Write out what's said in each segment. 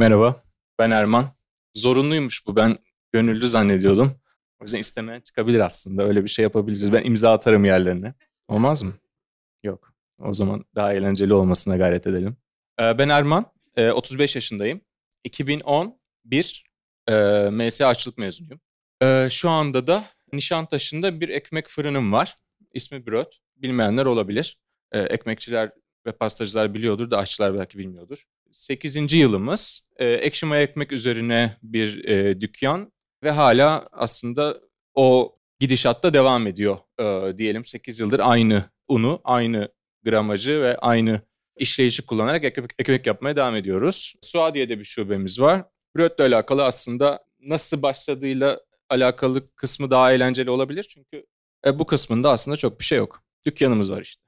Merhaba, ben Erman. Zorunluymuş bu, ben gönüllü zannediyordum. O yüzden istemeyen çıkabilir aslında, öyle bir şey yapabiliriz. Ben imza atarım yerlerine. Olmaz mı? Yok. O zaman daha eğlenceli olmasına gayret edelim. Ee, ben Erman, 35 ee, yaşındayım. 2011 e, MSA aşçılık mezunuyum. Ee, şu anda da Nişantaşı'nda bir ekmek fırınım var. İsmi Bröt. Bilmeyenler olabilir. Ekmekçiler ve pastacılar biliyordur da aşçılar belki bilmiyordur. 8. yılımız. E, ekşi maya ekmek üzerine bir e, dükkan ve hala aslında o gidişatta devam ediyor e, diyelim. 8 yıldır aynı unu, aynı gramajı ve aynı işleyişi kullanarak ekmek, ekmek yapmaya devam ediyoruz. Suadiye'de bir şubemiz var. Bröt'le alakalı aslında nasıl başladığıyla alakalı kısmı daha eğlenceli olabilir. Çünkü e, bu kısmında aslında çok bir şey yok. Dükkanımız var işte.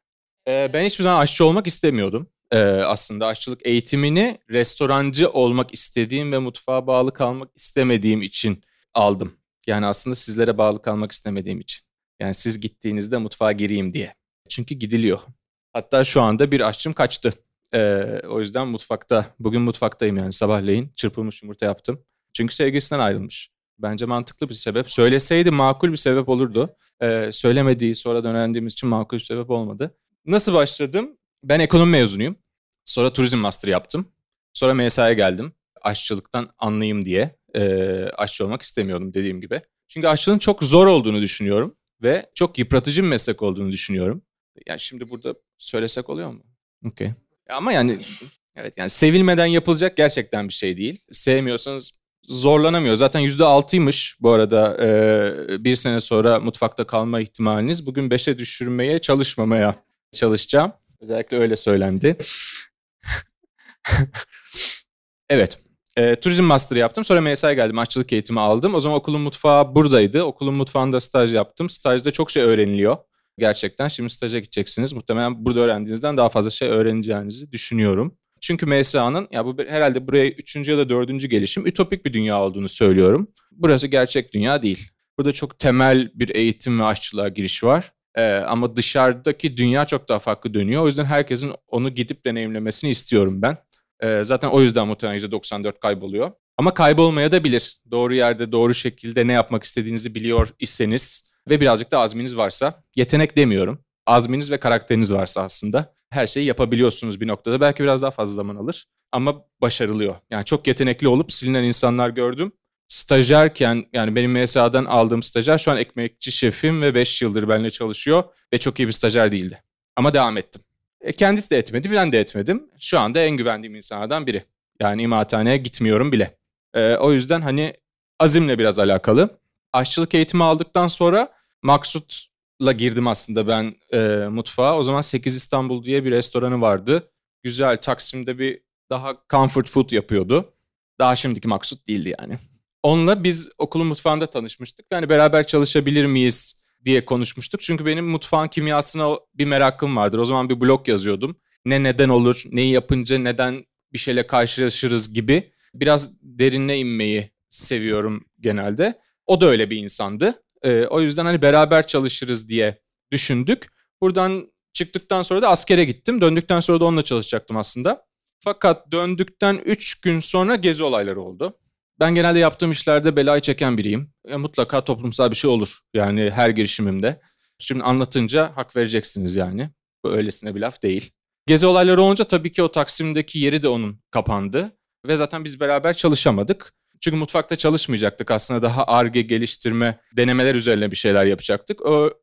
E, ben hiçbir zaman aşçı olmak istemiyordum e, aslında aşçılık eğitimini restorancı olmak istediğim ve mutfağa bağlı kalmak istemediğim için aldım. Yani aslında sizlere bağlı kalmak istemediğim için. Yani siz gittiğinizde mutfağa gireyim diye. Çünkü gidiliyor. Hatta şu anda bir aşçım kaçtı. Ee, o yüzden mutfakta, bugün mutfaktayım yani sabahleyin çırpılmış yumurta yaptım. Çünkü sevgilisinden ayrılmış. Bence mantıklı bir sebep. Söyleseydi makul bir sebep olurdu. Ee, söylemediği, sonra öğrendiğimiz için makul bir sebep olmadı. Nasıl başladım? Ben ekonomi mezunuyum. Sonra turizm master yaptım. Sonra MSA'ya geldim. Aşçılıktan anlayayım diye. E, aşçı olmak istemiyordum dediğim gibi. Çünkü aşçılığın çok zor olduğunu düşünüyorum. Ve çok yıpratıcı bir meslek olduğunu düşünüyorum. Yani şimdi burada söylesek oluyor mu? Okey. Ama yani evet yani sevilmeden yapılacak gerçekten bir şey değil. Sevmiyorsanız zorlanamıyor. Zaten yüzde altıymış bu arada e, bir sene sonra mutfakta kalma ihtimaliniz. Bugün beşe düşürmeye çalışmamaya çalışacağım. Özellikle öyle söylendi. evet. E, turizm master yaptım. Sonra MSA'ya geldim. Aşçılık eğitimi aldım. O zaman okulun mutfağı buradaydı. Okulun mutfağında staj yaptım. Stajda çok şey öğreniliyor. Gerçekten. Şimdi staja gideceksiniz. Muhtemelen burada öğrendiğinizden daha fazla şey öğreneceğinizi düşünüyorum. Çünkü MSA'nın ya bu herhalde buraya üçüncü ya da dördüncü gelişim ütopik bir dünya olduğunu söylüyorum. Burası gerçek dünya değil. Burada çok temel bir eğitim ve aşçılığa giriş var. Ee, ama dışarıdaki dünya çok daha farklı dönüyor. O yüzden herkesin onu gidip deneyimlemesini istiyorum ben. Ee, zaten o yüzden muhtemelen %94 kayboluyor. Ama kaybolmaya da bilir. Doğru yerde, doğru şekilde ne yapmak istediğinizi biliyor iseniz ve birazcık da azminiz varsa, yetenek demiyorum, azminiz ve karakteriniz varsa aslında her şeyi yapabiliyorsunuz bir noktada. Belki biraz daha fazla zaman alır ama başarılıyor. Yani çok yetenekli olup silinen insanlar gördüm stajyerken yani benim MSA'dan aldığım stajyer şu an ekmekçi şefim ve 5 yıldır benimle çalışıyor ve çok iyi bir stajyer değildi. Ama devam ettim. E, kendisi de etmedi, ben de etmedim. Şu anda en güvendiğim insanlardan biri. Yani imalathaneye gitmiyorum bile. E, o yüzden hani azimle biraz alakalı. Aşçılık eğitimi aldıktan sonra Maksut'la girdim aslında ben e, mutfağa. O zaman 8 İstanbul diye bir restoranı vardı. Güzel Taksim'de bir daha comfort food yapıyordu. Daha şimdiki Maksut değildi yani. Onunla biz okulun mutfağında tanışmıştık. Yani beraber çalışabilir miyiz diye konuşmuştuk. Çünkü benim mutfağın kimyasına bir merakım vardır. O zaman bir blog yazıyordum. Ne neden olur, neyi yapınca neden bir şeyle karşılaşırız gibi. Biraz derinle inmeyi seviyorum genelde. O da öyle bir insandı. Ee, o yüzden hani beraber çalışırız diye düşündük. Buradan çıktıktan sonra da askere gittim. Döndükten sonra da onunla çalışacaktım aslında. Fakat döndükten 3 gün sonra gezi olayları oldu. Ben genelde yaptığım işlerde belayı çeken biriyim. E, mutlaka toplumsal bir şey olur. Yani her girişimimde. Şimdi anlatınca hak vereceksiniz yani. Bu öylesine bir laf değil. Gezi olayları olunca tabii ki o Taksim'deki yeri de onun kapandı. Ve zaten biz beraber çalışamadık. Çünkü mutfakta çalışmayacaktık aslında daha ARGE geliştirme, denemeler üzerine bir şeyler yapacaktık.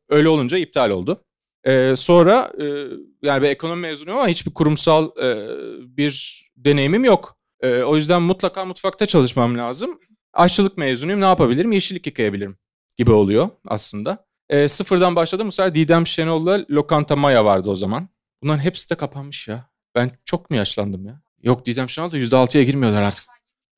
Öyle olunca iptal oldu. Ee, sonra e, yani ben ekonomi mezunuyum ama hiçbir kurumsal e, bir deneyimim yok. E, o yüzden mutlaka mutfakta çalışmam lazım. Aşçılık mezunuyum ne yapabilirim? Yeşillik yıkayabilirim gibi oluyor aslında. E, sıfırdan başladım. Bu sefer Didem Şenol'la Lokanta Maya vardı o zaman. Bunların hepsi de kapanmış ya. Ben çok mu yaşlandım ya? Yok Didem Şenol da %6'ya girmiyorlar artık.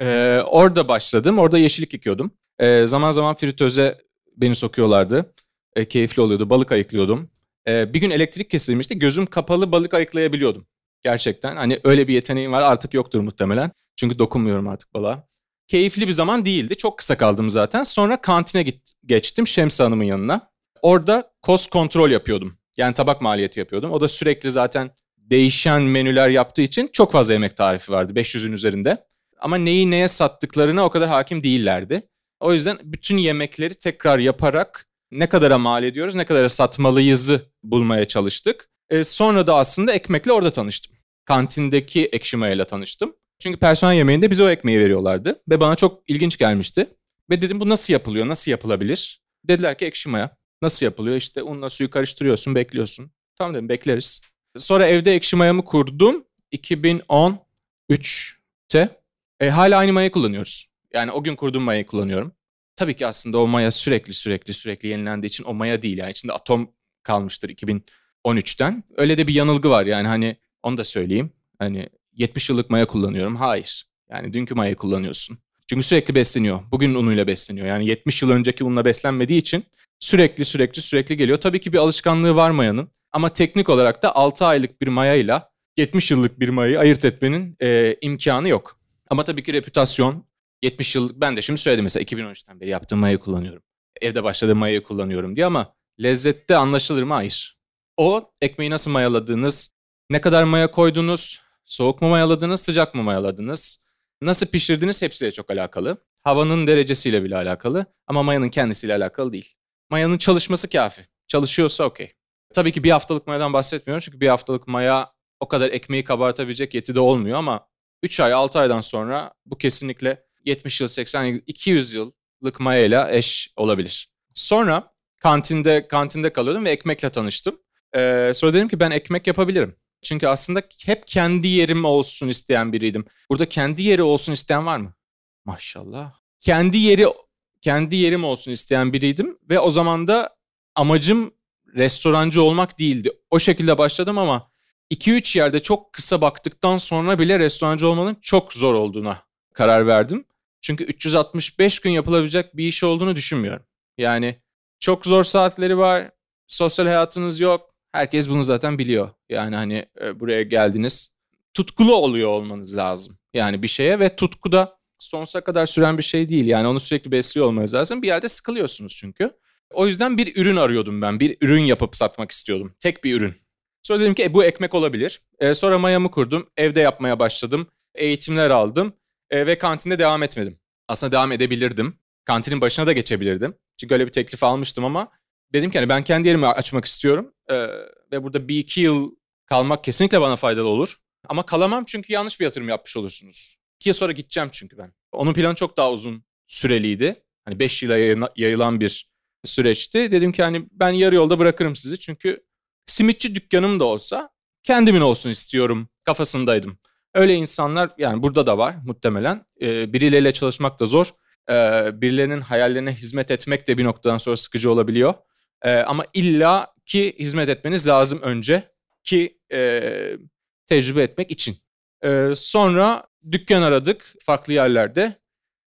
E, orada başladım. Orada yeşillik yıkıyordum. E, zaman zaman fritöze beni sokuyorlardı. E, keyifli oluyordu. Balık ayıklıyordum. E, bir gün elektrik kesilmişti. Gözüm kapalı balık ayıklayabiliyordum. Gerçekten hani öyle bir yeteneğim var artık yoktur muhtemelen. Çünkü dokunmuyorum artık balığa. Keyifli bir zaman değildi. Çok kısa kaldım zaten. Sonra kantine git, geçtim Şems Hanım'ın yanına. Orada cost kontrol yapıyordum. Yani tabak maliyeti yapıyordum. O da sürekli zaten değişen menüler yaptığı için çok fazla yemek tarifi vardı 500'ün üzerinde. ama neyi neye sattıklarına o kadar hakim değillerdi. O yüzden bütün yemekleri tekrar yaparak ne kadara mal ediyoruz, ne kadara satmalıyızı bulmaya çalıştık. E, sonra da aslında ekmekle orada tanıştım. Kantindeki ekşi mayayla tanıştım. Çünkü personel yemeğinde bize o ekmeği veriyorlardı. Ve bana çok ilginç gelmişti. Ve dedim bu nasıl yapılıyor, nasıl yapılabilir? Dediler ki ekşi maya. Nasıl yapılıyor? İşte unla suyu karıştırıyorsun, bekliyorsun. Tamam dedim bekleriz. Sonra evde ekşi mayamı kurdum. 2013'te. E, hala aynı mayayı kullanıyoruz. Yani o gün kurduğum mayayı kullanıyorum. Tabii ki aslında o maya sürekli sürekli sürekli yenilendiği için o maya değil. Yani içinde atom kalmıştır 2013'ten. Öyle de bir yanılgı var yani hani onu da söyleyeyim. Hani 70 yıllık maya kullanıyorum. Hayır. Yani dünkü mayayı kullanıyorsun. Çünkü sürekli besleniyor. Bugün unuyla besleniyor. Yani 70 yıl önceki unla beslenmediği için sürekli sürekli sürekli geliyor. Tabii ki bir alışkanlığı var mayanın. Ama teknik olarak da 6 aylık bir mayayla 70 yıllık bir mayayı ayırt etmenin e, imkanı yok. Ama tabii ki reputasyon 70 yıllık ben de şimdi söyledim mesela 2013'ten beri yaptığım mayayı kullanıyorum. Evde başladığım mayayı kullanıyorum diye ama lezzette anlaşılır mı? Hayır. O ekmeği nasıl mayaladığınız, ne kadar maya koydunuz, soğuk mu mayaladınız, sıcak mı mayaladınız, nasıl pişirdiniz hepsiyle çok alakalı. Havanın derecesiyle bile alakalı ama mayanın kendisiyle alakalı değil. Mayanın çalışması kafi. Çalışıyorsa okey. Tabii ki bir haftalık mayadan bahsetmiyorum çünkü bir haftalık maya o kadar ekmeği kabartabilecek yetide olmuyor ama 3 ay 6 aydan sonra bu kesinlikle 70 yıl 80 yıl 200 yıllık maya ile eş olabilir. Sonra kantinde kantinde kalıyordum ve ekmekle tanıştım. Ee, sonra dedim ki ben ekmek yapabilirim. Çünkü aslında hep kendi yerim olsun isteyen biriydim. Burada kendi yeri olsun isteyen var mı? Maşallah. Kendi yeri kendi yerim olsun isteyen biriydim ve o zaman da amacım restorancı olmak değildi. O şekilde başladım ama 2-3 yerde çok kısa baktıktan sonra bile restorancı olmanın çok zor olduğuna karar verdim. Çünkü 365 gün yapılabilecek bir iş olduğunu düşünmüyorum. Yani çok zor saatleri var, sosyal hayatınız yok. Herkes bunu zaten biliyor. Yani hani e, buraya geldiniz. Tutkulu oluyor olmanız lazım. Yani bir şeye ve tutku da sonsuza kadar süren bir şey değil. Yani onu sürekli besliyor olmanız lazım. Bir yerde sıkılıyorsunuz çünkü. O yüzden bir ürün arıyordum ben. Bir ürün yapıp satmak istiyordum. Tek bir ürün. Sonra dedim ki e, bu ekmek olabilir. E, sonra mayamı kurdum. Evde yapmaya başladım. Eğitimler aldım. E, ve kantinde devam etmedim. Aslında devam edebilirdim. Kantinin başına da geçebilirdim. Çünkü öyle bir teklif almıştım ama dedim ki hani ben kendi yerimi açmak istiyorum. E, ve burada bir iki yıl kalmak kesinlikle bana faydalı olur. Ama kalamam çünkü yanlış bir yatırım yapmış olursunuz. İki yıl sonra gideceğim çünkü ben. Onun planı çok daha uzun süreliydi. Hani beş yıla yayılan bir süreçti. Dedim ki hani ben yarı yolda bırakırım sizi çünkü simitçi dükkanım da olsa kendimin olsun istiyorum kafasındaydım. Öyle insanlar yani burada da var muhtemelen. Ee, birileriyle çalışmak da zor. Ee, birilerinin hayallerine hizmet etmek de bir noktadan sonra sıkıcı olabiliyor. Ee, ama illa ki hizmet etmeniz lazım önce ki e, tecrübe etmek için. Ee, sonra dükkan aradık farklı yerlerde.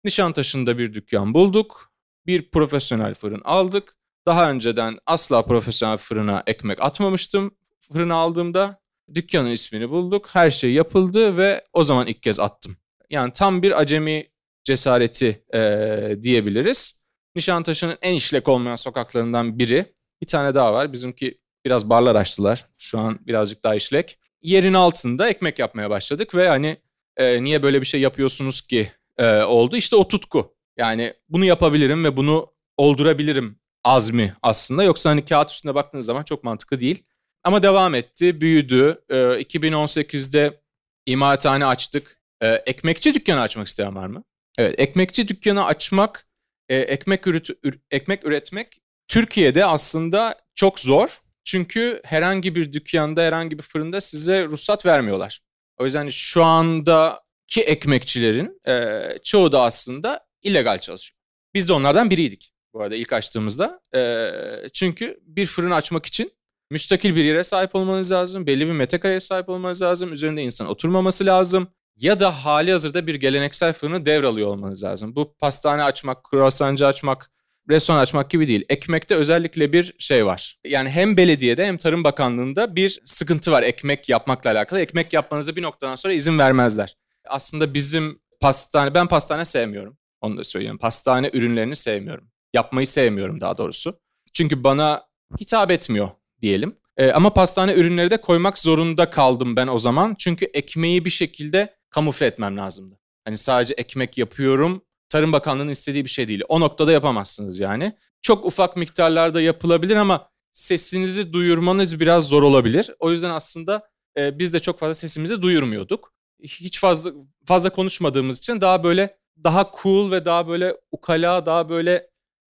Nişantaşı'nda bir dükkan bulduk. Bir profesyonel fırın aldık. Daha önceden asla profesyonel fırına ekmek atmamıştım. Fırına aldığımda dükkanın ismini bulduk. Her şey yapıldı ve o zaman ilk kez attım. Yani tam bir acemi cesareti e, diyebiliriz. Nişantaşı'nın en işlek olmayan sokaklarından biri. Bir tane daha var. Bizimki biraz barlar açtılar. Şu an birazcık daha işlek. Yerin altında ekmek yapmaya başladık ve hani e, niye böyle bir şey yapıyorsunuz ki e, oldu. İşte o tutku. Yani bunu yapabilirim ve bunu oldurabilirim azmi aslında. Yoksa hani kağıt üstünde baktığınız zaman çok mantıklı değil. Ama devam etti, büyüdü. E, 2018'de imalathane açtık. E, ekmekçi dükkanı açmak isteyen var mı? Evet, ekmekçi dükkanı açmak, e, ekmek, üret, ekmek üretmek Türkiye'de aslında çok zor. Çünkü herhangi bir dükkanda, herhangi bir fırında size ruhsat vermiyorlar. O yüzden şu andaki ekmekçilerin e, çoğu da aslında illegal çalışıyor. Biz de onlardan biriydik bu arada ilk açtığımızda. E, çünkü bir fırın açmak için müstakil bir yere sahip olmanız lazım. Belli bir metrekareye sahip olmanız lazım. Üzerinde insan oturmaması lazım. Ya da hali hazırda bir geleneksel fırını devralıyor olmanız lazım. Bu pastane açmak, kruvasancı açmak, restoran açmak gibi değil. Ekmekte özellikle bir şey var. Yani hem belediyede hem Tarım Bakanlığı'nda bir sıkıntı var ekmek yapmakla alakalı. Ekmek yapmanızı bir noktadan sonra izin vermezler. Aslında bizim pastane, ben pastane sevmiyorum. Onu da söyleyeyim. Pastane ürünlerini sevmiyorum. Yapmayı sevmiyorum daha doğrusu. Çünkü bana hitap etmiyor diyelim. E, ama pastane ürünleri de koymak zorunda kaldım ben o zaman. Çünkü ekmeği bir şekilde kamufle etmem lazımdı. Hani sadece ekmek yapıyorum. Tarım Bakanlığı'nın istediği bir şey değil. O noktada yapamazsınız yani. Çok ufak miktarlarda yapılabilir ama sesinizi duyurmanız biraz zor olabilir. O yüzden aslında e, biz de çok fazla sesimizi duyurmuyorduk. Hiç fazla fazla konuşmadığımız için daha böyle daha cool ve daha böyle ukala, daha böyle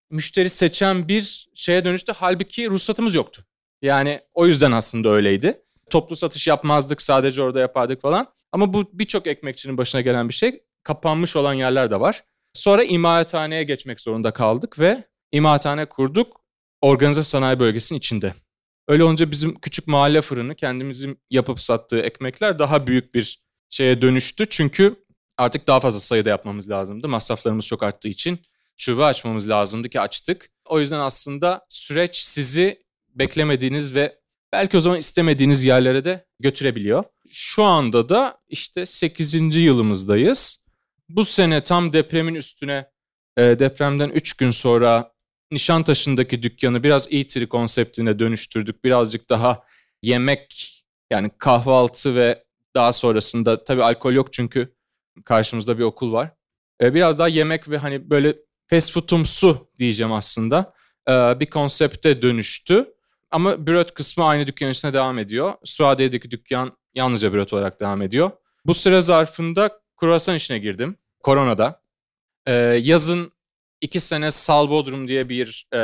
müşteri seçen bir şeye dönüştü. Halbuki ruhsatımız yoktu. Yani o yüzden aslında öyleydi. Toplu satış yapmazdık, sadece orada yapardık falan. Ama bu birçok ekmekçinin başına gelen bir şey. Kapanmış olan yerler de var. Sonra imalathaneye geçmek zorunda kaldık ve imalathane kurduk organize sanayi bölgesinin içinde. Öyle olunca bizim küçük mahalle fırını kendimizin yapıp sattığı ekmekler daha büyük bir şeye dönüştü. Çünkü artık daha fazla sayıda yapmamız lazımdı. Masraflarımız çok arttığı için şube açmamız lazımdı ki açtık. O yüzden aslında süreç sizi beklemediğiniz ve belki o zaman istemediğiniz yerlere de götürebiliyor. Şu anda da işte 8. yılımızdayız. Bu sene tam depremin üstüne e, depremden 3 gün sonra Nişantaşı'ndaki dükkanı biraz eatery konseptine dönüştürdük. Birazcık daha yemek yani kahvaltı ve daha sonrasında tabii alkol yok çünkü karşımızda bir okul var. E, biraz daha yemek ve hani böyle fast foodumsu diyeceğim aslında e, bir konsepte dönüştü. Ama bröt kısmı aynı dükkan içinde devam ediyor. Suadiye'deki dükkan yalnızca bröt olarak devam ediyor. Bu süre zarfında kruvasan işine girdim. Koronada. Ee, yazın iki sene Salbodrum diye bir e,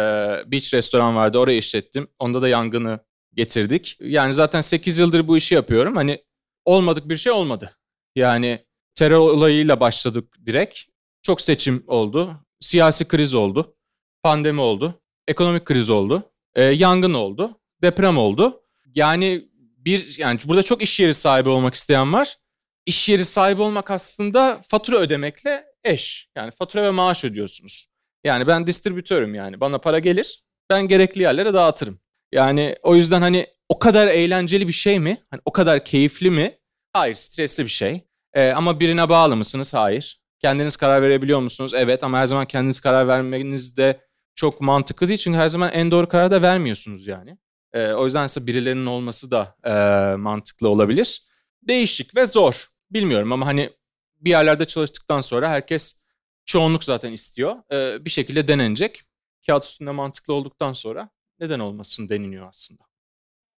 beach restoran vardı. Orayı işlettim. Onda da yangını getirdik. Yani zaten 8 yıldır bu işi yapıyorum. Hani olmadık bir şey olmadı. Yani terör olayıyla başladık direkt. Çok seçim oldu. Siyasi kriz oldu. Pandemi oldu. Ekonomik kriz oldu. E, yangın oldu. Deprem oldu. Yani bir yani burada çok iş yeri sahibi olmak isteyen var. İş yeri sahibi olmak aslında fatura ödemekle eş. Yani fatura ve maaş ödüyorsunuz. Yani ben distribütörüm yani. Bana para gelir. Ben gerekli yerlere dağıtırım. Yani o yüzden hani o kadar eğlenceli bir şey mi? Hani o kadar keyifli mi? Hayır, stresli bir şey. Ee, ama birine bağlı mısınız? Hayır. Kendiniz karar verebiliyor musunuz? Evet ama her zaman kendiniz karar vermeniz de çok mantıklı değil. Çünkü her zaman en doğru kararı da vermiyorsunuz yani. Ee, o yüzden ise birilerinin olması da e, mantıklı olabilir. Değişik ve zor. Bilmiyorum ama hani bir yerlerde çalıştıktan sonra herkes çoğunluk zaten istiyor. Ee, bir şekilde denenecek. Kağıt üstünde mantıklı olduktan sonra neden olmasın deniliyor aslında.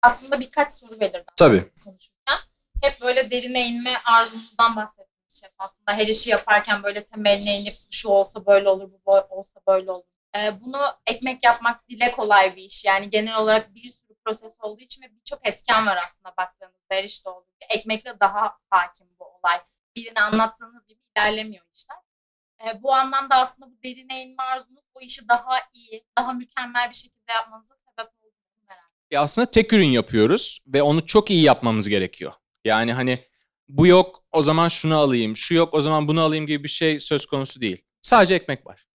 Aklımda birkaç soru belirdi. Tabii. Konuşurken. Hep böyle derine inme arzunuzdan bahsettiniz şef aslında. Her işi yaparken böyle temeline inip şu olsa böyle olur, bu olsa böyle olur. Ee, bunu ekmek yapmak dile kolay bir iş. Yani genel olarak bir sürü proses olduğu için ve birçok etken var aslında baktığınızda her işte olduğu gibi. Ekmekle daha hakim bu olay. Birini anlattığınız gibi ilerlemiyor işler. Ee, bu anlamda aslında bu derine inme arzunuz bu işi daha iyi, daha mükemmel bir şekilde yapmanıza sebep oldu. Ya aslında tek ürün yapıyoruz ve onu çok iyi yapmamız gerekiyor. Yani hani bu yok o zaman şunu alayım, şu yok o zaman bunu alayım gibi bir şey söz konusu değil. Sadece ekmek var.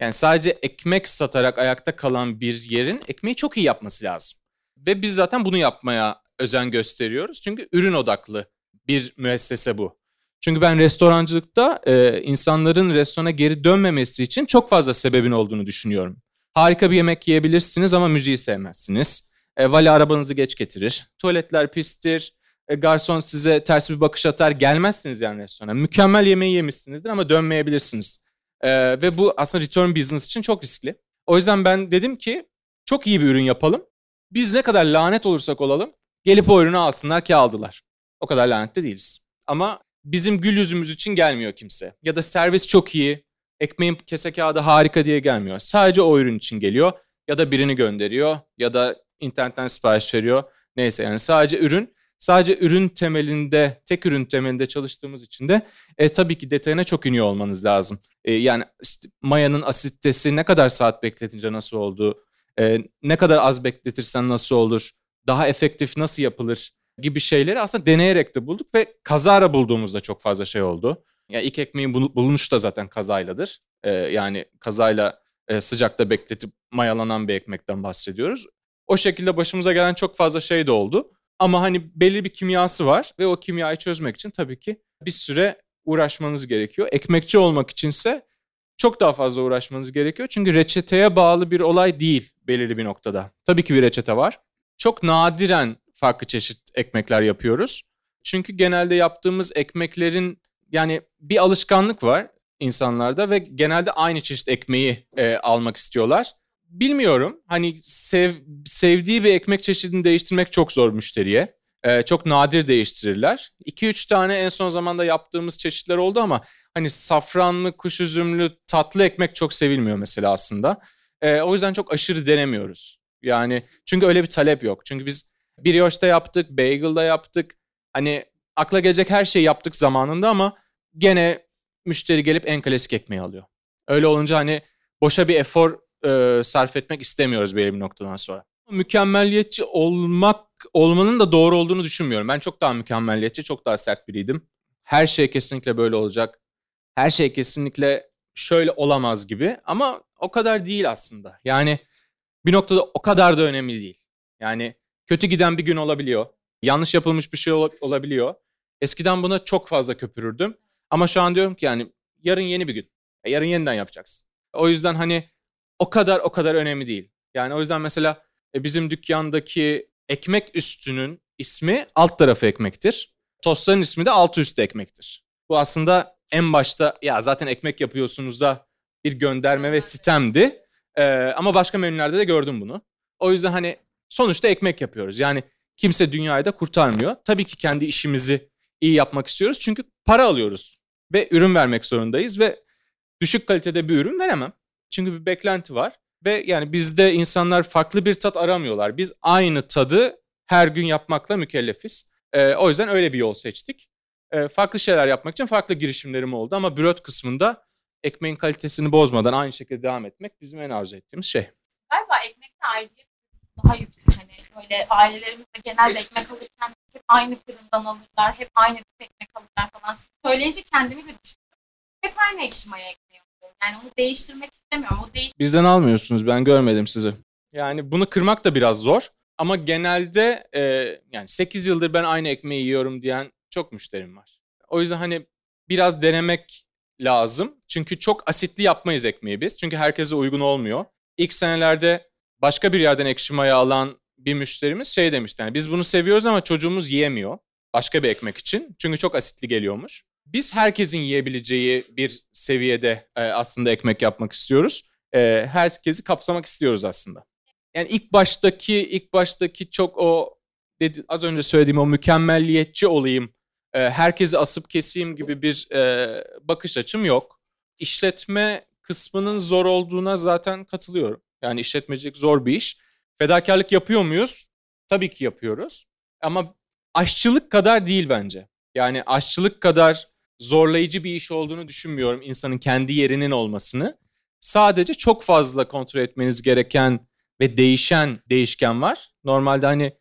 Yani sadece ekmek satarak ayakta kalan bir yerin ekmeği çok iyi yapması lazım. Ve biz zaten bunu yapmaya özen gösteriyoruz. Çünkü ürün odaklı bir müessese bu. Çünkü ben restorancılıkta e, insanların restorana geri dönmemesi için çok fazla sebebin olduğunu düşünüyorum. Harika bir yemek yiyebilirsiniz ama müziği sevmezsiniz. E, vali arabanızı geç getirir. Tuvaletler pistir. E, garson size ters bir bakış atar. Gelmezsiniz yani restorana. Mükemmel yemeği yemişsinizdir ama dönmeyebilirsiniz. E, ve bu aslında return business için çok riskli. O yüzden ben dedim ki çok iyi bir ürün yapalım. Biz ne kadar lanet olursak olalım gelip o ürünü alsınlar ki aldılar. O kadar lanette değiliz. Ama bizim gül yüzümüz için gelmiyor kimse. Ya da servis çok iyi, ekmeğin kese kağıdı harika diye gelmiyor. Sadece o ürün için geliyor. Ya da birini gönderiyor ya da internetten sipariş veriyor. Neyse yani sadece ürün. Sadece ürün temelinde, tek ürün temelinde çalıştığımız için de e, tabii ki detayına çok iniyor olmanız lazım. E, yani işte mayanın asitesi ne kadar saat bekletince nasıl oldu, e, ne kadar az bekletirsen nasıl olur, daha efektif nasıl yapılır gibi şeyleri aslında deneyerek de bulduk ve kazara bulduğumuzda çok fazla şey oldu. Yani ilk ekmeğin bulunuşu da zaten kazayladır. E, yani kazayla e, sıcakta bekletip mayalanan bir ekmekten bahsediyoruz. O şekilde başımıza gelen çok fazla şey de oldu. Ama hani belli bir kimyası var ve o kimyayı çözmek için tabii ki bir süre uğraşmanız gerekiyor. Ekmekçi olmak içinse çok daha fazla uğraşmanız gerekiyor. Çünkü reçeteye bağlı bir olay değil belirli bir noktada. Tabii ki bir reçete var. Çok nadiren farklı çeşit ekmekler yapıyoruz. Çünkü genelde yaptığımız ekmeklerin yani bir alışkanlık var insanlarda ve genelde aynı çeşit ekmeği e, almak istiyorlar. Bilmiyorum hani sev, sevdiği bir ekmek çeşidini değiştirmek çok zor müşteriye. E, çok nadir değiştirirler. 2-3 tane en son zamanda yaptığımız çeşitler oldu ama hani safranlı, kuş üzümlü, tatlı ekmek çok sevilmiyor mesela aslında. E, o yüzden çok aşırı denemiyoruz. Yani çünkü öyle bir talep yok. Çünkü biz brioche'da yaptık, bagel'da yaptık. Hani akla gelecek her şeyi yaptık zamanında ama gene müşteri gelip en klasik ekmeği alıyor. Öyle olunca hani boşa bir efor e, sarf etmek istemiyoruz belli bir noktadan sonra. Mükemmelliyetçi olmak olmanın da doğru olduğunu düşünmüyorum. Ben çok daha mükemmelliyetçi, çok daha sert biriydim. Her şey kesinlikle böyle olacak. Her şey kesinlikle şöyle olamaz gibi ama o kadar değil aslında. Yani bir noktada o kadar da önemli değil. Yani kötü giden bir gün olabiliyor. Yanlış yapılmış bir şey olabiliyor. Eskiden buna çok fazla köpürürdüm. Ama şu an diyorum ki yani yarın yeni bir gün. E, yarın yeniden yapacaksın. O yüzden hani o kadar o kadar önemli değil. Yani o yüzden mesela e, bizim dükkandaki ekmek üstünün ismi alt tarafı ekmektir. Tostların ismi de alt üstü ekmektir. Bu aslında en başta ya zaten ekmek yapıyorsunuz da bir gönderme ve sistemdi. Ee, ama başka menülerde de gördüm bunu. O yüzden hani sonuçta ekmek yapıyoruz. Yani kimse dünyayı da kurtarmıyor. Tabii ki kendi işimizi iyi yapmak istiyoruz. Çünkü para alıyoruz ve ürün vermek zorundayız ve düşük kalitede bir ürün veremem. Çünkü bir beklenti var ve yani bizde insanlar farklı bir tat aramıyorlar. Biz aynı tadı her gün yapmakla mükellefiz. Ee, o yüzden öyle bir yol seçtik. Ee, farklı şeyler yapmak için farklı girişimlerim oldu ama bröt kısmında ekmeğin kalitesini bozmadan aynı şekilde devam etmek bizim en arzu ettiğimiz şey. Galiba ekmekte aidiyet daha yüksek. Hani böyle ailelerimizde genelde ekmek alırken hep aynı fırından alırlar, hep aynı ekmek alırlar falan. Söyleyince kendimi de düşündüm. Hep aynı ekşi maya ekmeği. Yani onu değiştirmek istemiyorum. O değiş Bizden almıyorsunuz ben görmedim sizi. Yani bunu kırmak da biraz zor. Ama genelde e, yani 8 yıldır ben aynı ekmeği yiyorum diyen çok müşterim var. O yüzden hani biraz denemek lazım. Çünkü çok asitli yapmayız ekmeği biz. Çünkü herkese uygun olmuyor. İlk senelerde başka bir yerden ekşi maya alan bir müşterimiz şey demişti. Yani biz bunu seviyoruz ama çocuğumuz yiyemiyor. Başka bir ekmek için. Çünkü çok asitli geliyormuş. Biz herkesin yiyebileceği bir seviyede e, aslında ekmek yapmak istiyoruz. E, herkesi kapsamak istiyoruz aslında. Yani ilk baştaki ilk baştaki çok o dedi, az önce söylediğim o mükemmelliyetçi olayım, e, herkesi asıp keseyim gibi bir e, bakış açım yok. İşletme kısmının zor olduğuna zaten katılıyorum. Yani işletmecilik zor bir iş. Fedakarlık yapıyor muyuz? Tabii ki yapıyoruz. Ama aşçılık kadar değil bence. Yani aşçılık kadar zorlayıcı bir iş olduğunu düşünmüyorum insanın kendi yerinin olmasını. Sadece çok fazla kontrol etmeniz gereken ve değişen değişken var. Normalde hani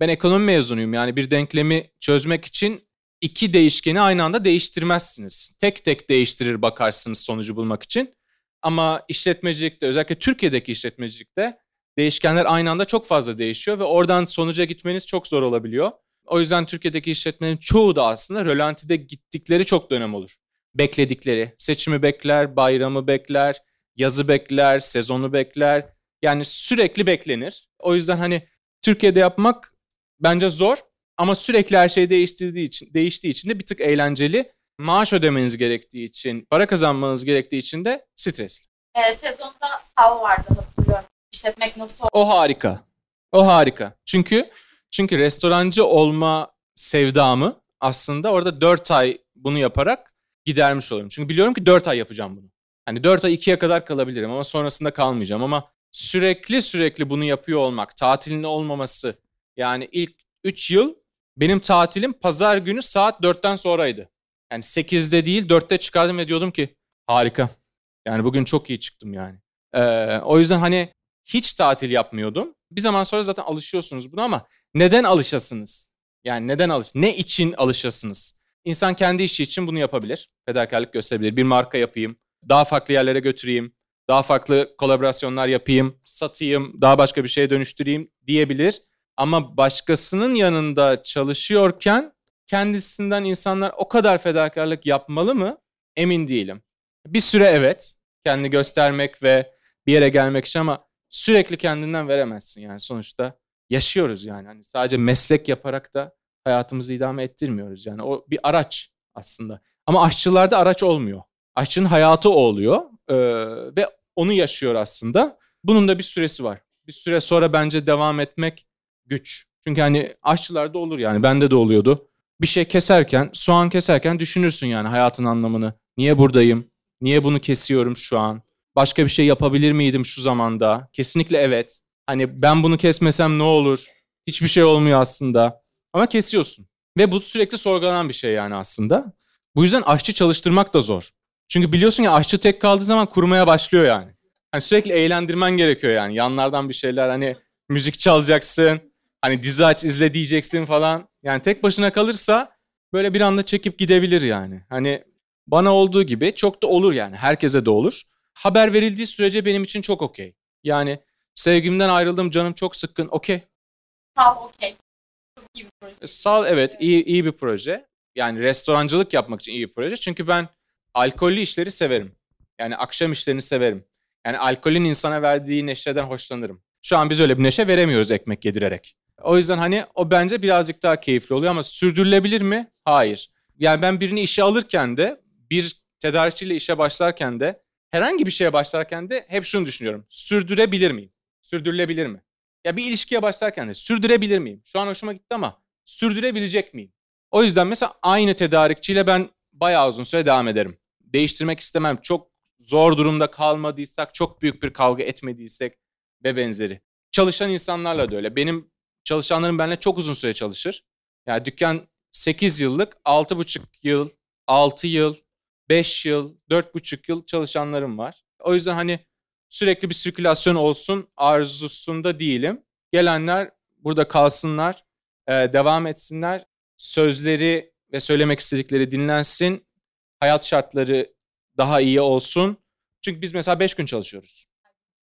ben ekonomi mezunuyum yani bir denklemi çözmek için iki değişkeni aynı anda değiştirmezsiniz. Tek tek değiştirir bakarsınız sonucu bulmak için. Ama işletmecilikte özellikle Türkiye'deki işletmecilikte değişkenler aynı anda çok fazla değişiyor ve oradan sonuca gitmeniz çok zor olabiliyor. O yüzden Türkiye'deki işletmelerin çoğu da aslında rölantide gittikleri çok dönem olur. Bekledikleri, seçimi bekler, bayramı bekler, yazı bekler, sezonu bekler. Yani sürekli beklenir. O yüzden hani Türkiye'de yapmak bence zor ama sürekli her şey değiştirdiği için, değiştiği için de bir tık eğlenceli. Maaş ödemeniz gerektiği için, para kazanmanız gerektiği için de stresli. Ee, sezonda sav vardı hatırlıyorum. İşletmek nasıl O harika. O harika. Çünkü çünkü restorancı olma sevdamı aslında orada 4 ay bunu yaparak gidermiş oluyorum. Çünkü biliyorum ki 4 ay yapacağım bunu. Hani 4 ay 2'ye kadar kalabilirim ama sonrasında kalmayacağım ama sürekli sürekli bunu yapıyor olmak, tatilin olmaması yani ilk 3 yıl benim tatilim pazar günü saat 4'ten sonraydı. Yani 8'de değil 4'te çıkardım ve diyordum ki harika. Yani bugün çok iyi çıktım yani. Ee, o yüzden hani hiç tatil yapmıyordum. Bir zaman sonra zaten alışıyorsunuz buna ama neden alışasınız? Yani neden alış? Ne için alışasınız? İnsan kendi işi için bunu yapabilir. Fedakarlık gösterebilir. Bir marka yapayım. Daha farklı yerlere götüreyim. Daha farklı kolaborasyonlar yapayım. Satayım. Daha başka bir şeye dönüştüreyim diyebilir. Ama başkasının yanında çalışıyorken kendisinden insanlar o kadar fedakarlık yapmalı mı? Emin değilim. Bir süre evet. Kendi göstermek ve bir yere gelmek için ama sürekli kendinden veremezsin yani sonuçta yaşıyoruz yani. Hani sadece meslek yaparak da hayatımızı idame ettirmiyoruz yani. O bir araç aslında. Ama aşçılarda araç olmuyor. Aşçının hayatı o oluyor ee, ve onu yaşıyor aslında. Bunun da bir süresi var. Bir süre sonra bence devam etmek güç. Çünkü hani aşçılarda olur yani bende de oluyordu. Bir şey keserken, soğan keserken düşünürsün yani hayatın anlamını. Niye buradayım? Niye bunu kesiyorum şu an? Başka bir şey yapabilir miydim şu zamanda? Kesinlikle evet. Hani ben bunu kesmesem ne olur? Hiçbir şey olmuyor aslında. Ama kesiyorsun. Ve bu sürekli sorgulanan bir şey yani aslında. Bu yüzden aşçı çalıştırmak da zor. Çünkü biliyorsun ya aşçı tek kaldığı zaman kurumaya başlıyor yani. Hani sürekli eğlendirmen gerekiyor yani. Yanlardan bir şeyler hani müzik çalacaksın. Hani dizi aç izle diyeceksin falan. Yani tek başına kalırsa böyle bir anda çekip gidebilir yani. Hani bana olduğu gibi çok da olur yani. Herkese de olur. Haber verildiği sürece benim için çok okey. Yani sevgimden ayrıldım canım çok sıkkın okey. Sağ ol, okey. Çok iyi bir proje. E, evet iyi, iyi bir proje. Yani restorancılık yapmak için iyi bir proje. Çünkü ben alkollü işleri severim. Yani akşam işlerini severim. Yani alkolün insana verdiği neşeden hoşlanırım. Şu an biz öyle bir neşe veremiyoruz ekmek yedirerek. O yüzden hani o bence birazcık daha keyifli oluyor ama sürdürülebilir mi? Hayır. Yani ben birini işe alırken de bir tedarikçiyle işe başlarken de herhangi bir şeye başlarken de hep şunu düşünüyorum. Sürdürebilir miyim? Sürdürülebilir mi? Ya bir ilişkiye başlarken de sürdürebilir miyim? Şu an hoşuma gitti ama sürdürebilecek miyim? O yüzden mesela aynı tedarikçiyle ben bayağı uzun süre devam ederim. Değiştirmek istemem. Çok zor durumda kalmadıysak, çok büyük bir kavga etmediysek ve benzeri. Çalışan insanlarla da öyle. Benim çalışanlarım benimle çok uzun süre çalışır. Yani dükkan 8 yıllık, 6,5 yıl, 6 yıl, 5 yıl, 4,5 yıl çalışanlarım var. O yüzden hani sürekli bir sirkülasyon olsun arzusunda değilim. Gelenler burada kalsınlar, e, devam etsinler. Sözleri ve söylemek istedikleri dinlensin. Hayat şartları daha iyi olsun. Çünkü biz mesela 5 gün çalışıyoruz.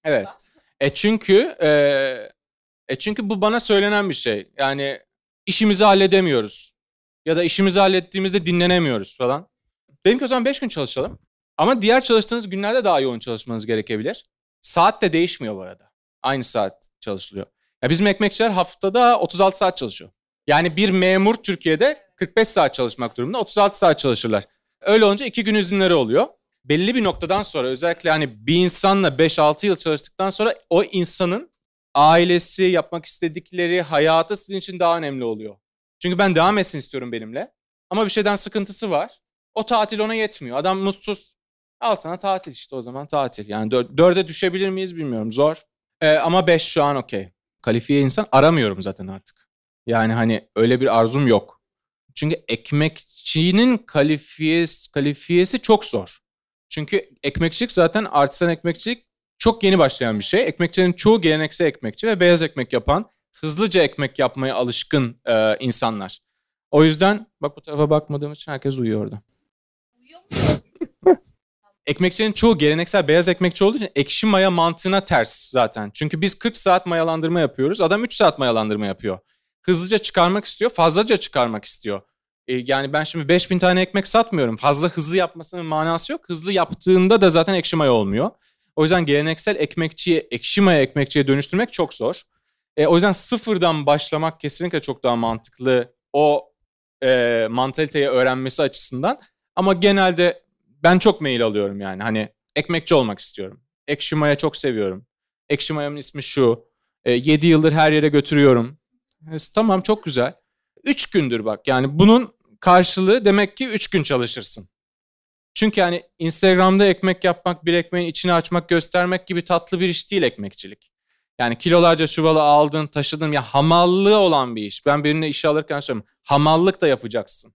Evet. E çünkü e, e çünkü bu bana söylenen bir şey. Yani işimizi halledemiyoruz. Ya da işimizi hallettiğimizde dinlenemiyoruz falan. Dedim ki o zaman 5 gün çalışalım. Ama diğer çalıştığınız günlerde daha yoğun çalışmanız gerekebilir. Saat de değişmiyor bu arada. Aynı saat çalışılıyor. Ya bizim ekmekçiler haftada 36 saat çalışıyor. Yani bir memur Türkiye'de 45 saat çalışmak durumunda 36 saat çalışırlar. Öyle olunca iki gün izinleri oluyor. Belli bir noktadan sonra özellikle hani bir insanla 5-6 yıl çalıştıktan sonra o insanın ailesi, yapmak istedikleri, hayatı sizin için daha önemli oluyor. Çünkü ben devam etsin istiyorum benimle. Ama bir şeyden sıkıntısı var. O tatil ona yetmiyor. Adam mutsuz. Al sana tatil işte o zaman tatil. Yani dör, dörde düşebilir miyiz bilmiyorum. Zor. Ee, ama beş şu an okey. Kalifiye insan aramıyorum zaten artık. Yani hani öyle bir arzum yok. Çünkü ekmekçinin kalifiyesi, kalifiyesi çok zor. Çünkü ekmekçilik zaten artisan ekmekçilik çok yeni başlayan bir şey. Ekmekçinin çoğu geleneksel ekmekçi ve beyaz ekmek yapan, hızlıca ekmek yapmaya alışkın e, insanlar. O yüzden bak bu tarafa bakmadığım için herkes uyuyor orada. Uyuyor? Ekmekçinin çoğu geleneksel beyaz ekmekçi olduğu için ekşi maya mantığına ters zaten. Çünkü biz 40 saat mayalandırma yapıyoruz. Adam 3 saat mayalandırma yapıyor. Hızlıca çıkarmak istiyor, fazlaca çıkarmak istiyor. E, yani ben şimdi 5000 tane ekmek satmıyorum. Fazla hızlı yapmasının manası yok. Hızlı yaptığında da zaten ekşi maya olmuyor. O yüzden geleneksel ekmekçiyi ekşi maya ekmekçiye dönüştürmek çok zor. E, o yüzden sıfırdan başlamak kesinlikle çok daha mantıklı. O e, mantaliteyi öğrenmesi açısından. Ama genelde ben çok mail alıyorum yani. Hani ekmekçi olmak istiyorum. Ekşi maya çok seviyorum. Ekşi mayamın ismi şu. E, 7 yıldır her yere götürüyorum. E, tamam çok güzel. 3 gündür bak yani bunun karşılığı demek ki 3 gün çalışırsın. Çünkü yani Instagram'da ekmek yapmak, bir ekmeğin içini açmak, göstermek gibi tatlı bir iş değil ekmekçilik. Yani kilolarca çuvalı aldın, taşıdın ya hamallığı olan bir iş. Ben birine işe alırken söylüyorum. Hamallık da yapacaksın.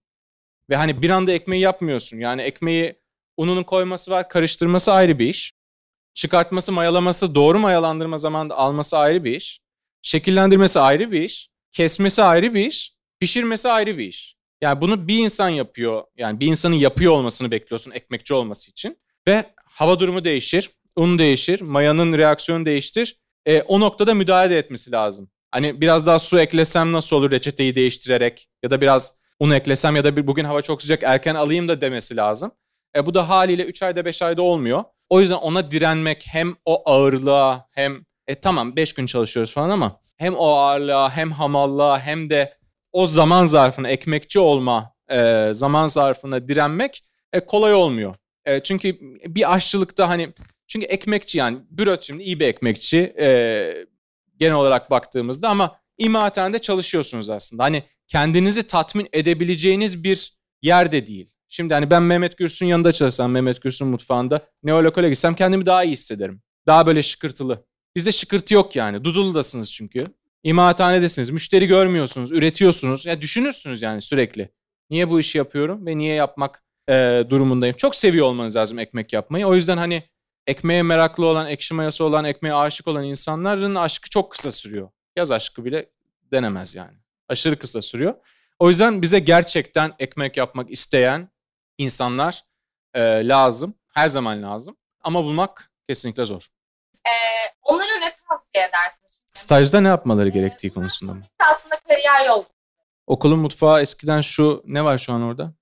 Ve hani bir anda ekmeği yapmıyorsun. Yani ekmeği ununun koyması var, karıştırması ayrı bir iş. Çıkartması, mayalaması, doğru mayalandırma zamanında alması ayrı bir iş. Şekillendirmesi ayrı bir iş. Kesmesi ayrı bir iş. Pişirmesi ayrı bir iş. Yani bunu bir insan yapıyor. Yani bir insanın yapıyor olmasını bekliyorsun ekmekçi olması için. Ve hava durumu değişir, un değişir, mayanın reaksiyonu değiştir. E, o noktada müdahale etmesi lazım. Hani biraz daha su eklesem nasıl olur reçeteyi değiştirerek ya da biraz un eklesem ya da bir, bugün hava çok sıcak erken alayım da demesi lazım. E, bu da haliyle 3 ayda 5 ayda olmuyor. O yüzden ona direnmek hem o ağırlığa hem e tamam 5 gün çalışıyoruz falan ama hem o ağırlığa hem hamallığa hem de o zaman zarfına ekmekçi olma e, zaman zarfına direnmek e, kolay olmuyor. E, çünkü bir aşçılıkta hani çünkü ekmekçi yani büröt şimdi iyi bir ekmekçi e, genel olarak baktığımızda ama imalathanede çalışıyorsunuz aslında. Hani kendinizi tatmin edebileceğiniz bir yerde değil. Şimdi hani ben Mehmet Gürsün yanında çalışsam, Mehmet Gürsün mutfağında neolokale gitsem kendimi daha iyi hissederim. Daha böyle şıkırtılı. Bizde şıkırtı yok yani. Duduludasınız çünkü. İmalathanedesiniz. Müşteri görmüyorsunuz, üretiyorsunuz. Ya düşünürsünüz yani sürekli. Niye bu işi yapıyorum ve niye yapmak e, durumundayım? Çok seviyor olmanız lazım ekmek yapmayı. O yüzden hani ekmeğe meraklı olan, ekşi mayası olan, ekmeğe aşık olan insanların aşkı çok kısa sürüyor. Yaz aşkı bile denemez yani. Aşırı kısa sürüyor. O yüzden bize gerçekten ekmek yapmak isteyen insanlar e, lazım. Her zaman lazım. Ama bulmak kesinlikle zor. Ee, onlara ne tavsiye edersiniz? Stajda ne yapmaları gerektiği konusunda mı? Aslında kariyer yolu. Okulun mutfağı eskiden şu ne var şu an orada?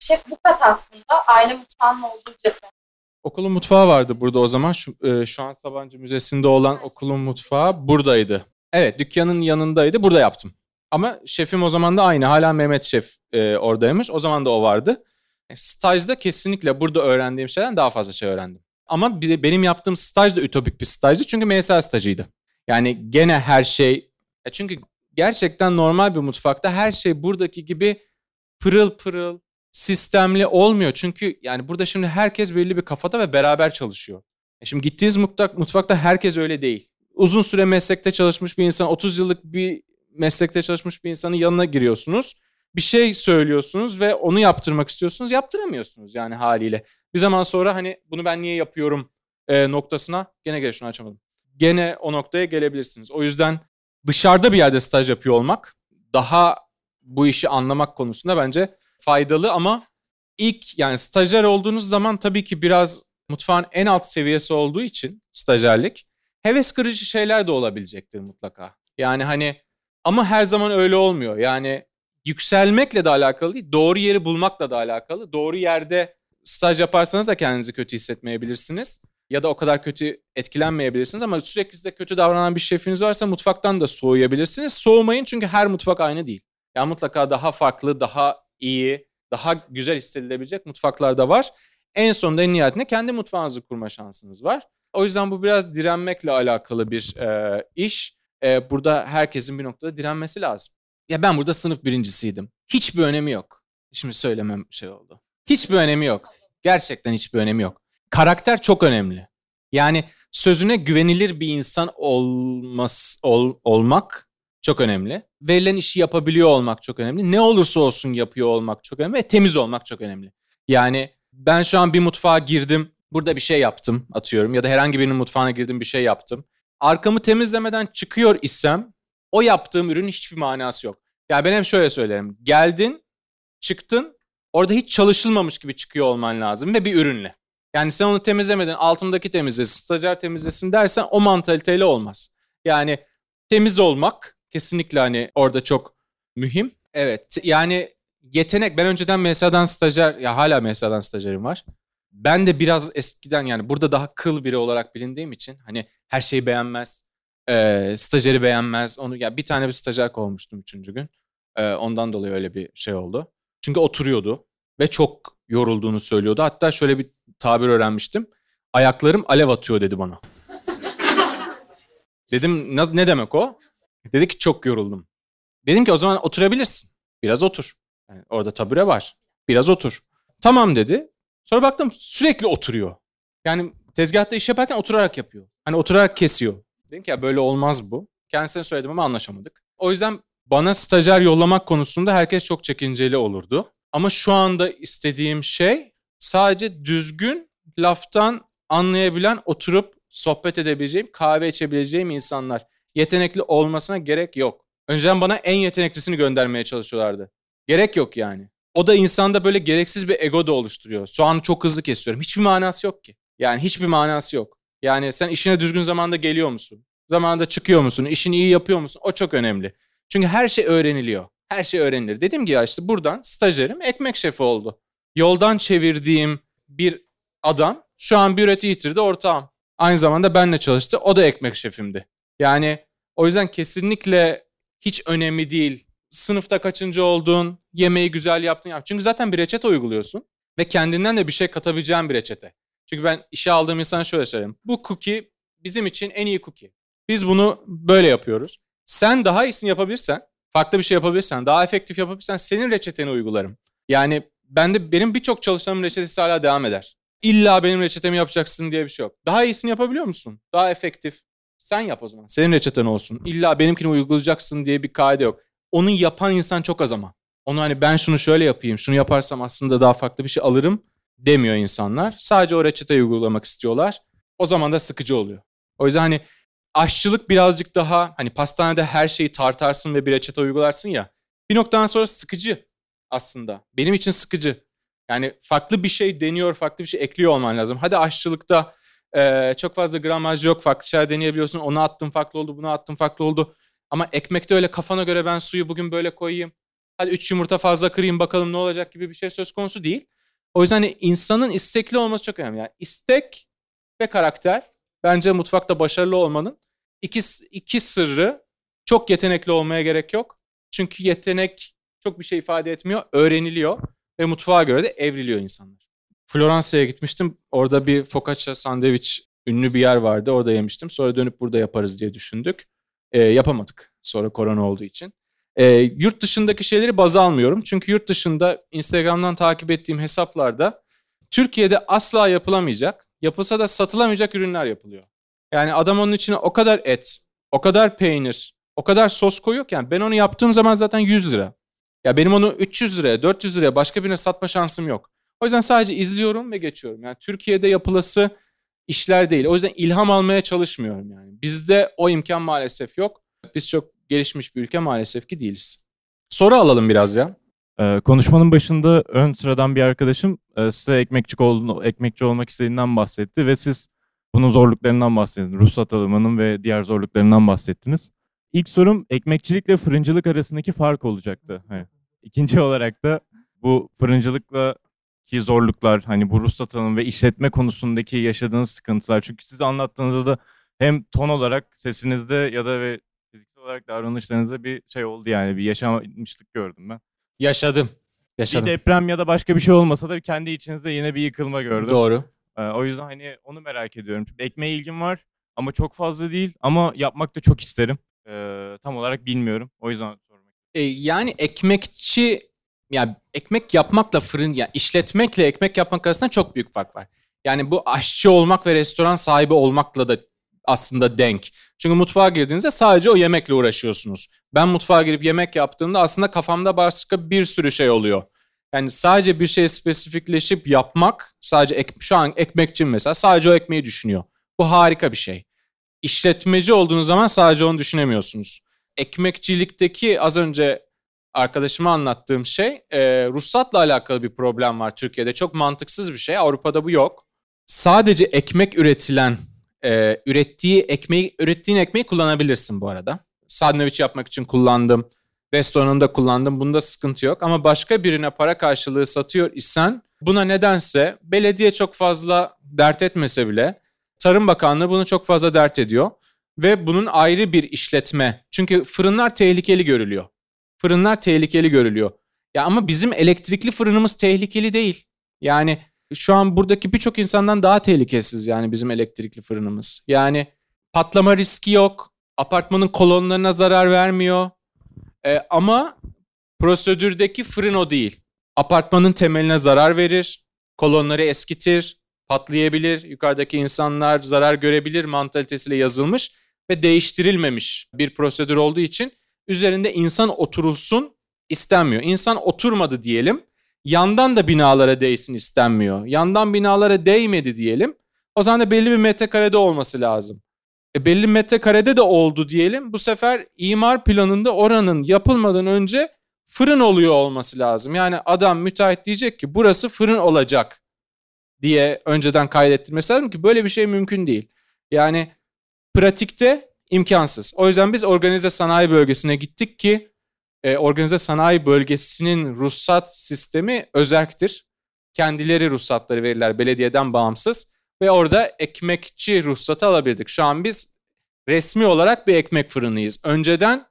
Şef Bukat aslında aile mutfağının olduğu cephe. Okulun mutfağı vardı burada o zaman. Şu, e, şu an Sabancı Müzesi'nde olan okulun mutfağı buradaydı. Evet dükkanın yanındaydı. Burada yaptım. Ama şefim o zaman da aynı. Hala Mehmet Şef e, oradaymış. O zaman da o vardı. E, stajda kesinlikle burada öğrendiğim şeyden daha fazla şey öğrendim. Ama benim yaptığım staj da ütopik bir stajdı. Çünkü MSA stajıydı. Yani gene her şey... E çünkü gerçekten normal bir mutfakta her şey buradaki gibi pırıl pırıl, sistemli olmuyor. Çünkü yani burada şimdi herkes belli bir kafada ve beraber çalışıyor. E şimdi gittiğiniz mutfak, mutfakta herkes öyle değil. Uzun süre meslekte çalışmış bir insan, 30 yıllık bir meslekte çalışmış bir insanın yanına giriyorsunuz. Bir şey söylüyorsunuz ve onu yaptırmak istiyorsunuz. Yaptıramıyorsunuz yani haliyle. Bir zaman sonra hani bunu ben niye yapıyorum e, noktasına gene gel şunu açamadım. Gene o noktaya gelebilirsiniz. O yüzden dışarıda bir yerde staj yapıyor olmak daha bu işi anlamak konusunda bence faydalı ama ilk yani stajyer olduğunuz zaman tabii ki biraz mutfağın en alt seviyesi olduğu için stajyerlik heves kırıcı şeyler de olabilecektir mutlaka. Yani hani ama her zaman öyle olmuyor. Yani yükselmekle de alakalı değil, doğru yeri bulmakla da alakalı. Doğru yerde staj yaparsanız da kendinizi kötü hissetmeyebilirsiniz. Ya da o kadar kötü etkilenmeyebilirsiniz ama sürekli size kötü davranan bir şefiniz varsa mutfaktan da soğuyabilirsiniz. Soğumayın çünkü her mutfak aynı değil. Yani mutlaka daha farklı, daha iyi, daha güzel hissedilebilecek mutfaklar da var. En sonunda en nihayetinde kendi mutfağınızı kurma şansınız var. O yüzden bu biraz direnmekle alakalı bir e, iş. E, burada herkesin bir noktada direnmesi lazım. Ya ben burada sınıf birincisiydim. Hiçbir önemi yok. Şimdi söylemem şey oldu. Hiçbir önemi yok. Gerçekten hiçbir önemi yok. Karakter çok önemli. Yani sözüne güvenilir bir insan olmaz, ol, olmak çok önemli. Verilen işi yapabiliyor olmak çok önemli. Ne olursa olsun yapıyor olmak çok önemli ve temiz olmak çok önemli. Yani ben şu an bir mutfağa girdim, burada bir şey yaptım atıyorum ya da herhangi birinin mutfağına girdim bir şey yaptım. Arkamı temizlemeden çıkıyor isem o yaptığım ürünün hiçbir manası yok. Ya yani ben hem şöyle söylerim. Geldin, çıktın, orada hiç çalışılmamış gibi çıkıyor olman lazım ve bir ürünle. Yani sen onu temizlemeden altındaki temizlesin, stajyer temizlesin dersen o mantaliteyle olmaz. Yani temiz olmak kesinlikle hani orada çok mühim. Evet yani yetenek ben önceden MSA'dan stajyer ya hala MSA'dan stajyerim var. Ben de biraz eskiden yani burada daha kıl biri olarak bilindiğim için hani her şeyi beğenmez, e, stajyeri beğenmez. Onu ya bir tane bir stajyer kovmuştum üçüncü gün. E, ondan dolayı öyle bir şey oldu. Çünkü oturuyordu ve çok yorulduğunu söylüyordu. Hatta şöyle bir tabir öğrenmiştim. Ayaklarım alev atıyor dedi bana. Dedim ne demek o? Dedi ki çok yoruldum. Dedim ki o zaman oturabilirsin. Biraz otur. Yani orada tabure var. Biraz otur. Tamam dedi. Sonra baktım sürekli oturuyor. Yani tezgahta iş yaparken oturarak yapıyor. Hani oturarak kesiyor. Dedim ki ya böyle olmaz bu. Kendisine söyledim ama anlaşamadık. O yüzden bana stajyer yollamak konusunda herkes çok çekinceli olurdu. Ama şu anda istediğim şey sadece düzgün laftan anlayabilen, oturup sohbet edebileceğim, kahve içebileceğim insanlar. Yetenekli olmasına gerek yok. Önceden bana en yeteneklisini göndermeye çalışıyorlardı. Gerek yok yani. O da insanda böyle gereksiz bir ego da oluşturuyor. Soğanı çok hızlı kesiyorum. Hiçbir manası yok ki. Yani hiçbir manası yok. Yani sen işine düzgün zamanda geliyor musun? Zamanında çıkıyor musun? İşini iyi yapıyor musun? O çok önemli. Çünkü her şey öğreniliyor. Her şey öğrenilir. Dedim ki ya işte buradan stajyerim ekmek şefi oldu. Yoldan çevirdiğim bir adam şu an bir üreti yitirdi ortağım. Aynı zamanda benle çalıştı. O da ekmek şefimdi. Yani o yüzden kesinlikle hiç önemli değil. Sınıfta kaçıncı oldun, yemeği güzel yaptın yap. Çünkü zaten bir reçete uyguluyorsun. ve kendinden de bir şey katabileceğin bir reçete. Çünkü ben işe aldığım insan şöyle söyleyeyim. Bu cookie bizim için en iyi cookie. Biz bunu böyle yapıyoruz. Sen daha iyisini yapabilirsen, farklı bir şey yapabilirsen, daha efektif yapabilirsen senin reçeteni uygularım. Yani ben de benim birçok çalışanımın reçetesi hala devam eder. İlla benim reçetemi yapacaksın diye bir şey yok. Daha iyisini yapabiliyor musun? Daha efektif. Sen yap o zaman. Senin reçeten olsun. İlla benimkini uygulayacaksın diye bir kaide yok. Onu yapan insan çok az ama. Onu hani ben şunu şöyle yapayım, şunu yaparsam aslında daha farklı bir şey alırım demiyor insanlar. Sadece o reçeteyi uygulamak istiyorlar. O zaman da sıkıcı oluyor. O yüzden hani aşçılık birazcık daha hani pastanede her şeyi tartarsın ve bir reçete uygularsın ya. Bir noktadan sonra sıkıcı aslında. Benim için sıkıcı. Yani farklı bir şey deniyor, farklı bir şey ekliyor olman lazım. Hadi aşçılıkta e, çok fazla gramaj yok, farklı şeyler deneyebiliyorsun. Onu attım farklı oldu, bunu attım farklı oldu. Ama ekmekte öyle kafana göre ben suyu bugün böyle koyayım. Hadi üç yumurta fazla kırayım bakalım ne olacak gibi bir şey söz konusu değil. O yüzden hani insanın istekli olması çok önemli. Yani istek ve karakter bence mutfakta başarılı olmanın iki, iki sırrı çok yetenekli olmaya gerek yok. Çünkü yetenek çok bir şey ifade etmiyor, öğreniliyor ve mutfağa göre de evriliyor insanlar. Floransa'ya gitmiştim. Orada bir focaccia sandviç ünlü bir yer vardı. Orada yemiştim. Sonra dönüp burada yaparız diye düşündük. E, yapamadık sonra korona olduğu için. E, yurt dışındaki şeyleri baz almıyorum. Çünkü yurt dışında Instagram'dan takip ettiğim hesaplarda Türkiye'de asla yapılamayacak, yapılsa da satılamayacak ürünler yapılıyor. Yani adam onun içine o kadar et, o kadar peynir, o kadar sos koyuyor ki yani ben onu yaptığım zaman zaten 100 lira. Ya benim onu 300 liraya, 400 liraya başka birine satma şansım yok. O yüzden sadece izliyorum ve geçiyorum. Yani Türkiye'de yapılası işler değil. O yüzden ilham almaya çalışmıyorum yani. Bizde o imkan maalesef yok. Biz çok gelişmiş bir ülke maalesef ki değiliz. Soru alalım biraz ya. Ee, konuşmanın başında ön sıradan bir arkadaşım e, size ekmekçi, olduğunu, ekmekçi olmak istediğinden bahsetti ve siz bunun zorluklarından bahsettiniz. Ruhsat alımının ve diğer zorluklarından bahsettiniz. İlk sorum ekmekçilikle fırıncılık arasındaki fark olacaktı. Hani, ikinci olarak da bu fırıncılıkla ki zorluklar hani bu ruhsat alım ve işletme konusundaki yaşadığınız sıkıntılar. Çünkü siz anlattığınızda da hem ton olarak sesinizde ya da ve olarak davranışlarınızda bir şey oldu yani bir yaşamışlık gördüm ben. Yaşadım. Yaşadım. Bir deprem ya da başka bir şey olmasa da kendi içinizde yine bir yıkılma gördüm. Doğru. Ee, o yüzden hani onu merak ediyorum. Çünkü ekmeğe ilgim var ama çok fazla değil ama yapmak da çok isterim. Ee, tam olarak bilmiyorum. O yüzden sormak e, Yani ekmekçi yani ekmek yapmakla fırın yani işletmekle ekmek yapmak arasında çok büyük fark var. Yani bu aşçı olmak ve restoran sahibi olmakla da aslında denk. Çünkü mutfağa girdiğinizde sadece o yemekle uğraşıyorsunuz. Ben mutfağa girip yemek yaptığımda aslında kafamda başka bir sürü şey oluyor. Yani sadece bir şey spesifikleşip yapmak, sadece ek, şu an ekmekçim mesela sadece o ekmeği düşünüyor. Bu harika bir şey. İşletmeci olduğunuz zaman sadece onu düşünemiyorsunuz. Ekmekçilikteki az önce arkadaşıma anlattığım şey e, ruhsatla alakalı bir problem var Türkiye'de. Çok mantıksız bir şey. Avrupa'da bu yok. Sadece ekmek üretilen, e, ürettiği ekmeği, ürettiğin ekmeği kullanabilirsin bu arada. Sandviç yapmak için kullandım. Restoranında kullandım. Bunda sıkıntı yok. Ama başka birine para karşılığı satıyor isen buna nedense belediye çok fazla dert etmese bile Tarım Bakanlığı bunu çok fazla dert ediyor. Ve bunun ayrı bir işletme. Çünkü fırınlar tehlikeli görülüyor fırınlar tehlikeli görülüyor. Ya ama bizim elektrikli fırınımız tehlikeli değil. Yani şu an buradaki birçok insandan daha tehlikesiz yani bizim elektrikli fırınımız. Yani patlama riski yok. Apartmanın kolonlarına zarar vermiyor. Ee, ama prosedürdeki fırın o değil. Apartmanın temeline zarar verir. Kolonları eskitir. Patlayabilir. Yukarıdaki insanlar zarar görebilir mantalitesiyle yazılmış ve değiştirilmemiş bir prosedür olduğu için üzerinde insan oturulsun istenmiyor. İnsan oturmadı diyelim. Yandan da binalara değsin istenmiyor. Yandan binalara değmedi diyelim. O zaman da belli bir metrekarede olması lazım. E belli metrekarede de oldu diyelim. Bu sefer imar planında oranın yapılmadan önce fırın oluyor olması lazım. Yani adam müteahhit diyecek ki burası fırın olacak diye önceden kaydettirmesi lazım ki böyle bir şey mümkün değil. Yani pratikte imkansız. O yüzden biz organize sanayi bölgesine gittik ki e, organize sanayi bölgesinin ruhsat sistemi özerktir. Kendileri ruhsatları verirler belediyeden bağımsız ve orada ekmekçi ruhsatı alabildik. Şu an biz resmi olarak bir ekmek fırınıyız. Önceden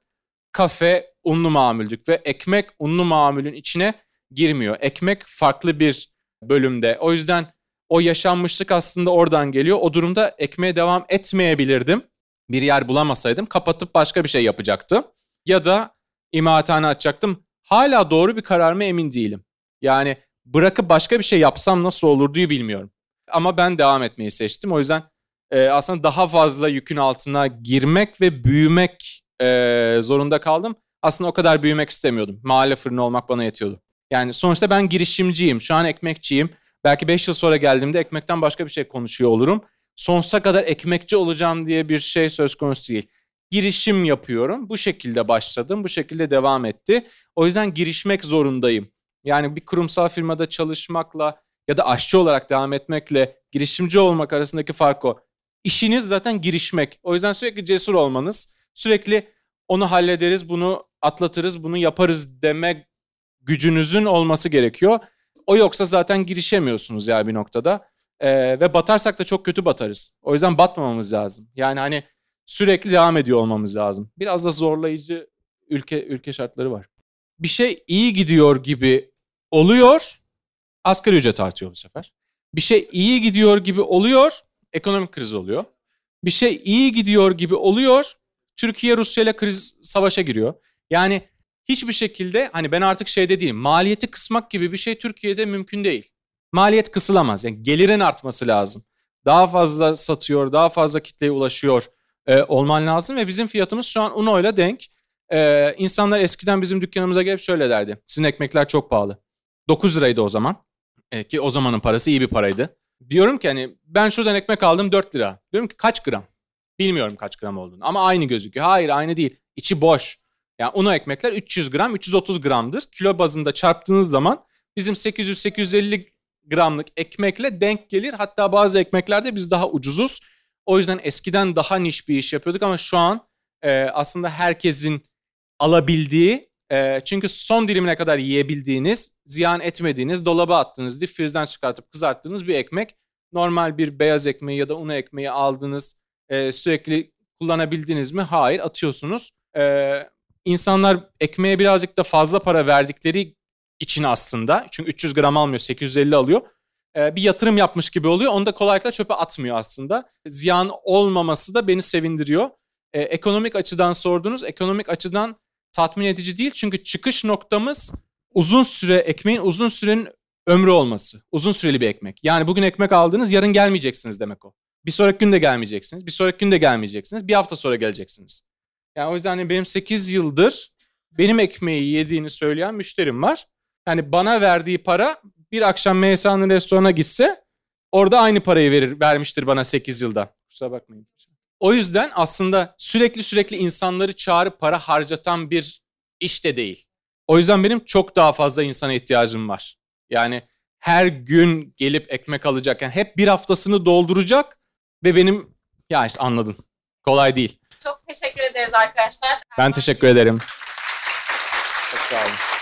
kafe unlu mamüldük ve ekmek unlu mamülün içine girmiyor. Ekmek farklı bir bölümde. O yüzden o yaşanmışlık aslında oradan geliyor. O durumda ekmeğe devam etmeyebilirdim. Bir yer bulamasaydım kapatıp başka bir şey yapacaktım. Ya da imalathane açacaktım. Hala doğru bir karar mı emin değilim. Yani bırakıp başka bir şey yapsam nasıl olurdu bilmiyorum. Ama ben devam etmeyi seçtim. O yüzden e, aslında daha fazla yükün altına girmek ve büyümek e, zorunda kaldım. Aslında o kadar büyümek istemiyordum. Mahalle fırını olmak bana yetiyordu. Yani sonuçta ben girişimciyim. Şu an ekmekçiyim. Belki 5 yıl sonra geldiğimde ekmekten başka bir şey konuşuyor olurum. Sonsuza kadar ekmekçi olacağım diye bir şey söz konusu değil. Girişim yapıyorum. Bu şekilde başladım. Bu şekilde devam etti. O yüzden girişmek zorundayım. Yani bir kurumsal firmada çalışmakla ya da aşçı olarak devam etmekle girişimci olmak arasındaki fark o. İşiniz zaten girişmek. O yüzden sürekli cesur olmanız, sürekli onu hallederiz, bunu atlatırız, bunu yaparız deme gücünüzün olması gerekiyor. O yoksa zaten girişemiyorsunuz ya bir noktada. Ee, ve batarsak da çok kötü batarız. O yüzden batmamamız lazım. Yani hani sürekli devam ediyor olmamız lazım. Biraz da zorlayıcı ülke ülke şartları var. Bir şey iyi gidiyor gibi oluyor. Asgari ücret artıyor bu sefer. Bir şey iyi gidiyor gibi oluyor. Ekonomik kriz oluyor. Bir şey iyi gidiyor gibi oluyor. Türkiye Rusya ile kriz savaşa giriyor. Yani hiçbir şekilde hani ben artık şeyde değilim. Maliyeti kısmak gibi bir şey Türkiye'de mümkün değil. Maliyet kısılamaz. Yani gelirin artması lazım. Daha fazla satıyor, daha fazla kitleye ulaşıyor e, olman lazım ve bizim fiyatımız şu an Uno ile denk. E, insanlar eskiden bizim dükkanımıza gelip şöyle derdi. Sizin ekmekler çok pahalı. 9 liraydı o zaman. E, ki o zamanın parası iyi bir paraydı. Diyorum ki hani ben şuradan ekmek aldım 4 lira. Diyorum ki kaç gram? Bilmiyorum kaç gram olduğunu ama aynı gözüküyor. Hayır aynı değil. İçi boş. Yani Uno ekmekler 300 gram, 330 gramdır. Kilo bazında çarptığınız zaman bizim 800-850 gramlık ekmekle denk gelir. Hatta bazı ekmeklerde biz daha ucuzuz. O yüzden eskiden daha niş bir iş yapıyorduk ama şu an e, aslında herkesin alabildiği e, çünkü son dilimine kadar yiyebildiğiniz, ziyan etmediğiniz, dolaba attığınız, difrizden çıkartıp kızarttığınız bir ekmek. Normal bir beyaz ekmeği ya da un ekmeği aldınız, e, sürekli kullanabildiniz mi? Hayır, atıyorsunuz. E, insanlar ekmeğe birazcık da fazla para verdikleri için aslında, çünkü 300 gram almıyor, 850 alıyor. E, bir yatırım yapmış gibi oluyor. Onu da kolaylıkla çöpe atmıyor aslında. Ziyan olmaması da beni sevindiriyor. E, ekonomik açıdan sordunuz. Ekonomik açıdan tatmin edici değil. Çünkü çıkış noktamız uzun süre ekmeğin uzun sürenin ömrü olması. Uzun süreli bir ekmek. Yani bugün ekmek aldınız yarın gelmeyeceksiniz demek o. Bir sonraki gün de gelmeyeceksiniz. Bir sonraki gün de gelmeyeceksiniz. Bir hafta sonra geleceksiniz. Yani o yüzden hani benim 8 yıldır benim ekmeği yediğini söyleyen müşterim var. Yani bana verdiği para bir akşam MSA'nın restorana gitse orada aynı parayı verir vermiştir bana 8 yılda. Kusura bakmayın. O yüzden aslında sürekli sürekli insanları çağırıp para harcatan bir iş de değil. O yüzden benim çok daha fazla insana ihtiyacım var. Yani her gün gelip ekmek alacak. Yani hep bir haftasını dolduracak ve benim ya işte anladın. Kolay değil. Çok teşekkür ederiz arkadaşlar. Ben teşekkür ederim. Çok sağ olun.